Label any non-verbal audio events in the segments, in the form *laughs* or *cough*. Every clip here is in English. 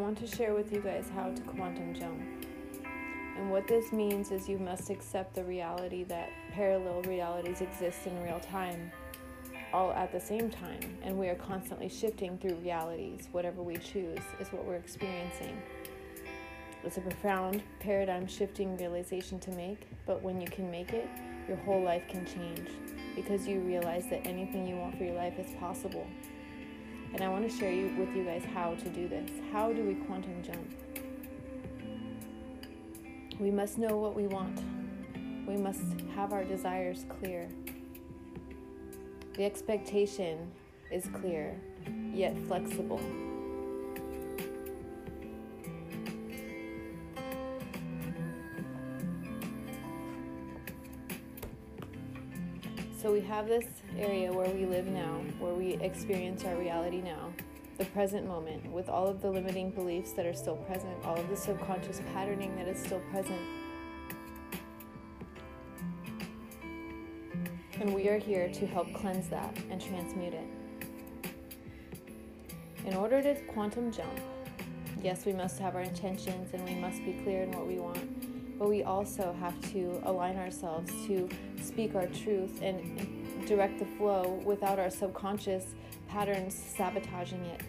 I want to share with you guys how to quantum jump. And what this means is you must accept the reality that parallel realities exist in real time, all at the same time, and we are constantly shifting through realities. Whatever we choose is what we're experiencing. It's a profound paradigm shifting realization to make, but when you can make it, your whole life can change because you realize that anything you want for your life is possible. And I want to share you, with you guys how to do this. How do we quantum jump? We must know what we want. We must have our desires clear. The expectation is clear, yet flexible. So we have this area where we live now, where we experience our reality now, the present moment, with all of the limiting beliefs that are still present, all of the subconscious patterning that is still present. And we are here to help cleanse that and transmute it. In order to quantum jump, yes, we must have our intentions and we must be clear in what we want, but we also have to align ourselves to speak our truth and direct the flow without our subconscious patterns sabotaging it.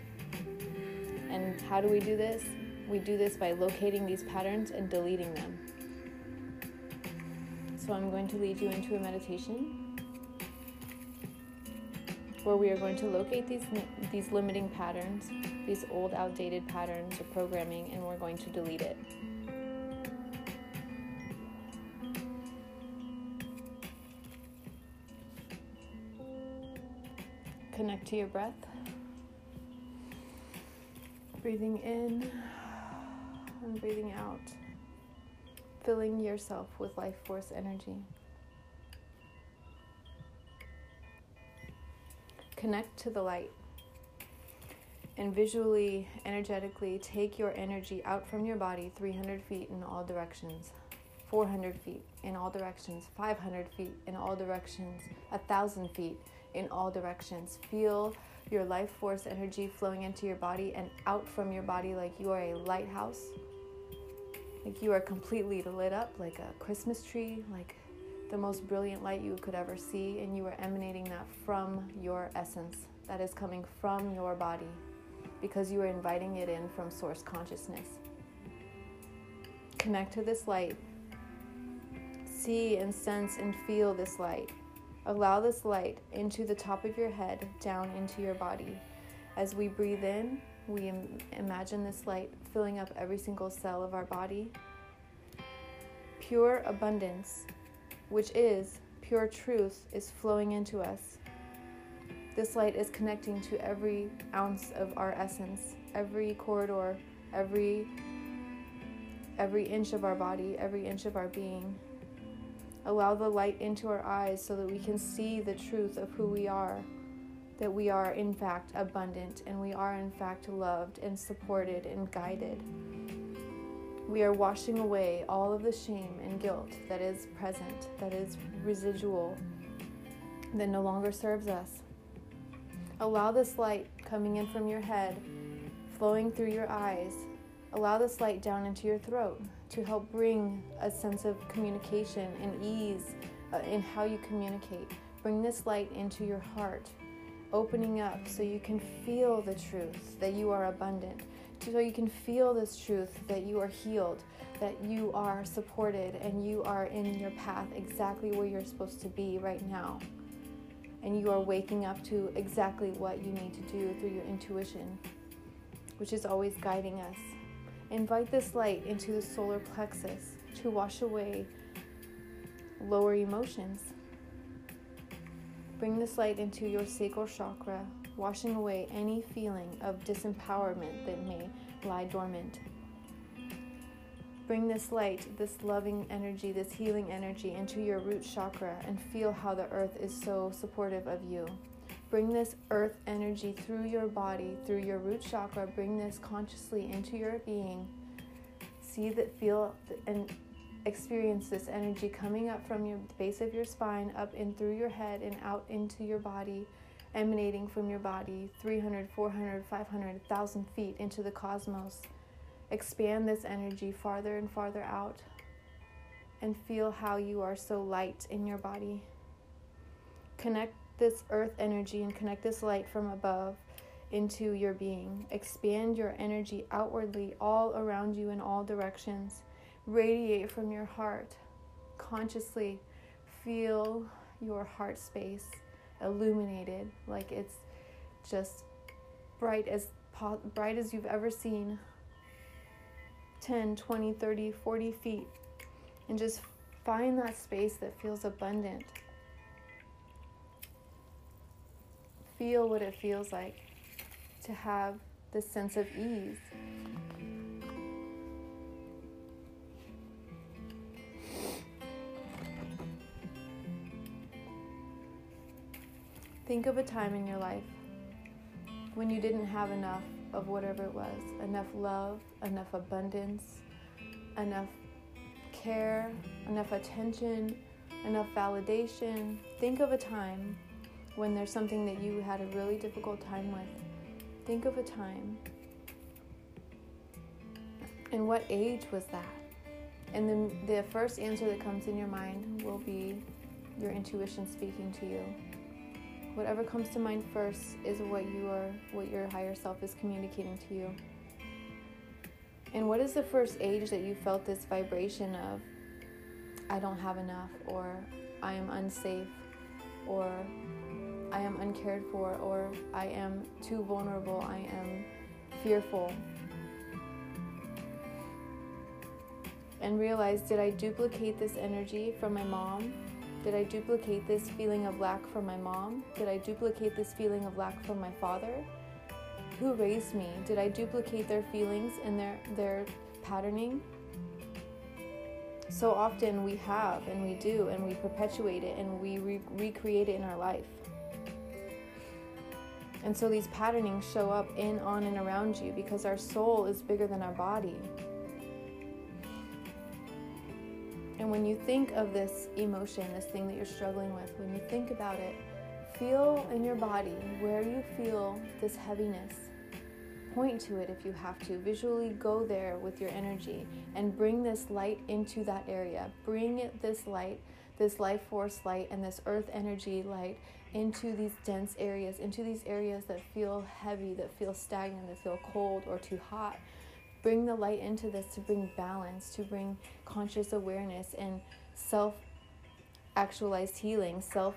And how do we do this? We do this by locating these patterns and deleting them. So I'm going to lead you into a meditation where we are going to locate these these limiting patterns, these old outdated patterns of programming and we're going to delete it. Connect to your breath. Breathing in and breathing out. Filling yourself with life force energy. Connect to the light. And visually, energetically, take your energy out from your body 300 feet in all directions, 400 feet in all directions, 500 feet in all directions, 1,000 feet in all directions. Feel your life force energy flowing into your body and out from your body like you are a lighthouse. Like you are completely lit up like a Christmas tree, like the most brilliant light you could ever see, and you are emanating that from your essence. That is coming from your body because you are inviting it in from source consciousness. Connect to this light. See and sense and feel this light. Allow this light into the top of your head, down into your body. As we breathe in, we Im- imagine this light filling up every single cell of our body. Pure abundance, which is pure truth, is flowing into us. This light is connecting to every ounce of our essence, every corridor, every every inch of our body, every inch of our being. Allow the light into our eyes so that we can see the truth of who we are. That we are, in fact, abundant and we are, in fact, loved and supported and guided. We are washing away all of the shame and guilt that is present, that is residual, that no longer serves us. Allow this light coming in from your head, flowing through your eyes. Allow this light down into your throat to help bring a sense of communication and ease uh, in how you communicate. Bring this light into your heart, opening up so you can feel the truth that you are abundant, so you can feel this truth that you are healed, that you are supported, and you are in your path exactly where you're supposed to be right now. And you are waking up to exactly what you need to do through your intuition, which is always guiding us. Invite this light into the solar plexus to wash away lower emotions. Bring this light into your sacral chakra, washing away any feeling of disempowerment that may lie dormant. Bring this light, this loving energy, this healing energy into your root chakra and feel how the earth is so supportive of you. Bring this earth energy through your body, through your root chakra. Bring this consciously into your being. See that, feel, and experience this energy coming up from your base of your spine, up and through your head, and out into your body. emanating from your body 300, 400, 500, 1,000 feet into the cosmos. Expand this energy farther and farther out and feel how you are so light in your body. Connect this earth energy and connect this light from above into your being. Expand your energy outwardly all around you in all directions. Radiate from your heart. Consciously feel your heart space illuminated like it's just bright as bright as you've ever seen 10 20 30 40 feet and just find that space that feels abundant feel what it feels like to have this sense of ease Think of a time in your life when you didn't have enough of whatever it was enough love, enough abundance, enough care, enough attention, enough validation. Think of a time when there's something that you had a really difficult time with. Think of a time. And what age was that? And then the first answer that comes in your mind will be your intuition speaking to you whatever comes to mind first is what you are what your higher self is communicating to you and what is the first age that you felt this vibration of i don't have enough or i am unsafe or i am uncared for or i am too vulnerable i am fearful and realize did i duplicate this energy from my mom did I duplicate this feeling of lack from my mom? Did I duplicate this feeling of lack from my father? Who raised me? Did I duplicate their feelings and their their patterning? So often we have and we do and we perpetuate it and we re- recreate it in our life. And so these patternings show up in, on, and around you because our soul is bigger than our body. And when you think of this emotion, this thing that you're struggling with, when you think about it, feel in your body where you feel this heaviness. Point to it if you have to. Visually go there with your energy and bring this light into that area. Bring this light, this life force light, and this earth energy light into these dense areas, into these areas that feel heavy, that feel stagnant, that feel cold or too hot bring the light into this to bring balance, to bring conscious awareness and self actualized healing, self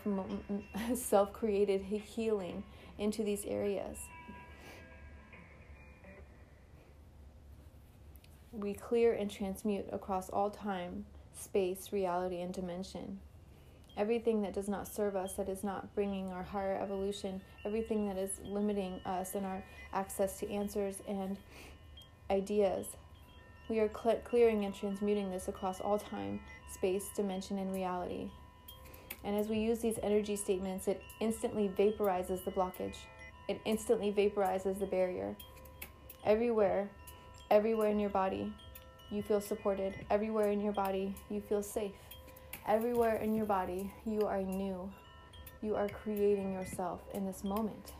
*laughs* self created healing into these areas. We clear and transmute across all time, space, reality, and dimension. Everything that does not serve us, that is not bringing our higher evolution, everything that is limiting us and our access to answers and ideas. We are cl- clearing and transmuting this across all time, space, dimension, and reality. And as we use these energy statements, it instantly vaporizes the blockage. It instantly vaporizes the barrier. Everywhere, everywhere in your body, you feel supported. Everywhere in your body, you feel safe. Everywhere in your body, you are new. You are creating yourself in this moment.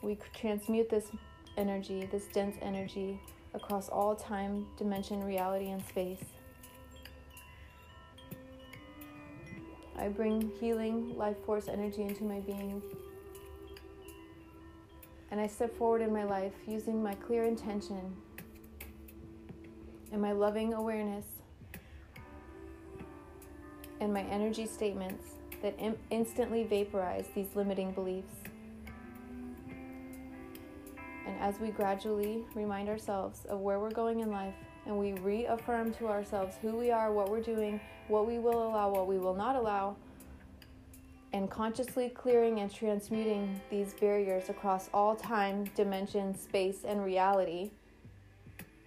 We transmute this energy, this dense energy, across all time, dimension, reality, and space. I bring healing, life force energy into my being. And I step forward in my life using my clear intention and my loving awareness and my energy statements that Im- instantly vaporize these limiting beliefs. And as we gradually remind ourselves of where we're going in life and we reaffirm to ourselves who we are, what we're doing, what we will allow, what we will not allow, and consciously clearing and transmuting these barriers across all time, dimension, space, and reality,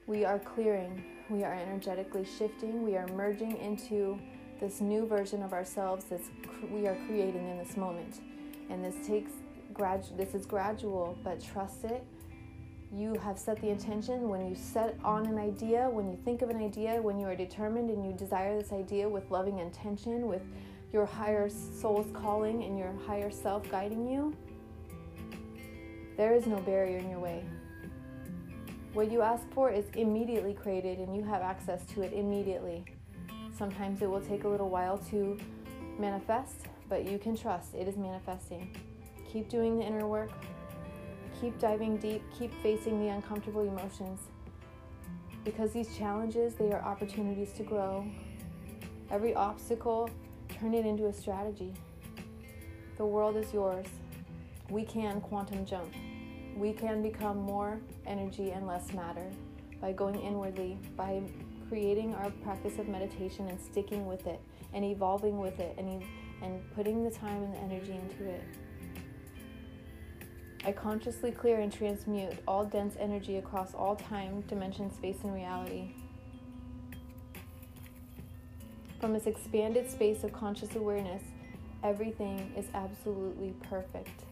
we are clearing, we are energetically shifting, we are merging into this new version of ourselves that we are creating in this moment. And this takes grad this is gradual, but trust it. You have set the intention, when you set on an idea, when you think of an idea, when you are determined and you desire this idea with loving intention, with your higher soul's calling and your higher self guiding you, there is no barrier in your way. What you ask for is immediately created and you have access to it immediately. Sometimes it will take a little while to manifest, but you can trust it is manifesting. Keep doing the inner work. Keep diving deep. Keep facing the uncomfortable emotions. Because these challenges, they are opportunities to grow. Every obstacle, turn it into a strategy. The world is yours. We can quantum jump. We can become more energy and less matter by going inwardly, by creating our practice of meditation and sticking with it and evolving with it and, and putting the time and the energy into it. I consciously clear and transmute all dense energy across all time, dimension, space, and reality. From this expanded space of conscious awareness, everything is absolutely perfect.